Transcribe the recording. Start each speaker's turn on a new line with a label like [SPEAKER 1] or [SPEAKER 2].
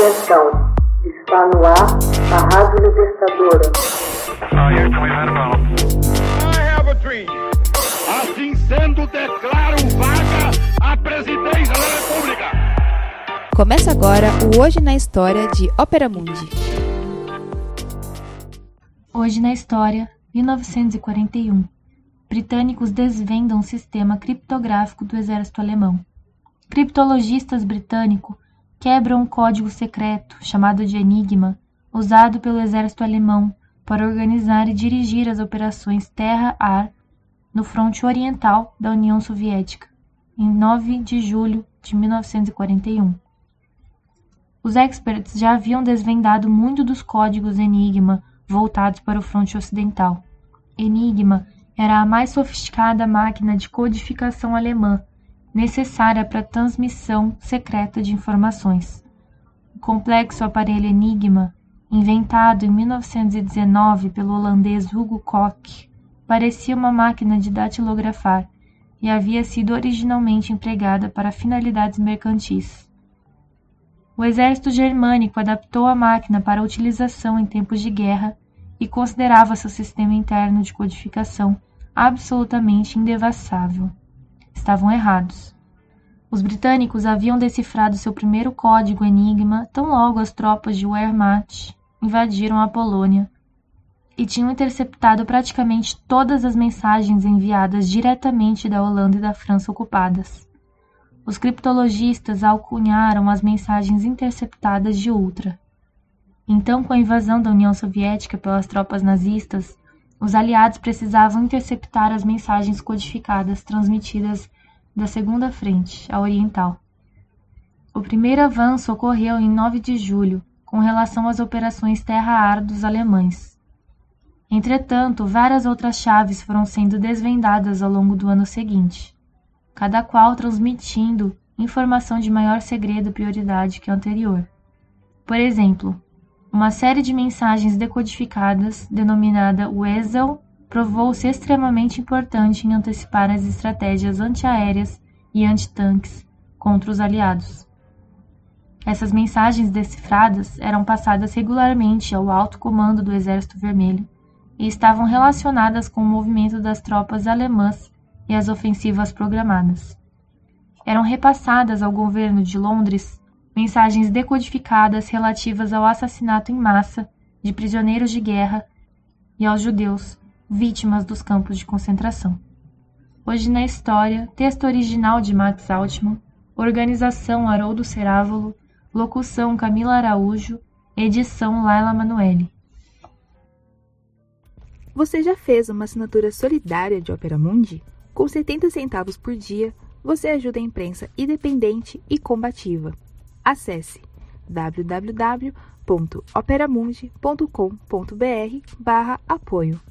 [SPEAKER 1] Atenção, está no ar a Rádio Libertadora.
[SPEAKER 2] Assim sendo, declaro vaga a presidência da República.
[SPEAKER 3] Começa agora o Hoje na História de Ópera Mundi.
[SPEAKER 4] Hoje na História, 1941. Britânicos desvendam o sistema criptográfico do exército alemão. Criptologistas britânicos quebram um código secreto, chamado de Enigma, usado pelo exército alemão para organizar e dirigir as operações terra-ar no fronte oriental da União Soviética, em 9 de julho de 1941. Os experts já haviam desvendado muito dos códigos Enigma voltados para o fronte ocidental. Enigma era a mais sofisticada máquina de codificação alemã necessária para a transmissão secreta de informações. O complexo aparelho Enigma, inventado em 1919 pelo holandês Hugo Koch, parecia uma máquina de datilografar e havia sido originalmente empregada para finalidades mercantis. O exército germânico adaptou a máquina para utilização em tempos de guerra e considerava seu sistema interno de codificação absolutamente indevassável estavam errados. Os britânicos haviam decifrado seu primeiro código Enigma tão logo as tropas de Wehrmacht invadiram a Polônia e tinham interceptado praticamente todas as mensagens enviadas diretamente da Holanda e da França ocupadas. Os criptologistas alcunharam as mensagens interceptadas de Ultra. Então, com a invasão da União Soviética pelas tropas nazistas, os aliados precisavam interceptar as mensagens codificadas transmitidas da segunda frente, a oriental. O primeiro avanço ocorreu em 9 de julho, com relação às operações terra-ar dos alemães. Entretanto, várias outras chaves foram sendo desvendadas ao longo do ano seguinte, cada qual transmitindo informação de maior segredo e prioridade que a anterior. Por exemplo, uma série de mensagens decodificadas, denominada Wesel, provou-se extremamente importante em antecipar as estratégias antiaéreas e antitanques contra os aliados. Essas mensagens decifradas eram passadas regularmente ao alto comando do Exército Vermelho e estavam relacionadas com o movimento das tropas alemãs e as ofensivas programadas. Eram repassadas ao governo de Londres mensagens decodificadas relativas ao assassinato em massa de prisioneiros de guerra e aos judeus, vítimas dos campos de concentração. Hoje na história, texto original de Max Altman, organização Haroldo Cerávolo, locução Camila Araújo, edição Laila Manoeli.
[SPEAKER 3] Você já fez uma assinatura solidária de Opera Mundi? Com 70 centavos por dia, você ajuda a imprensa independente e combativa. Acesse www.operamundi.com.br/apoio.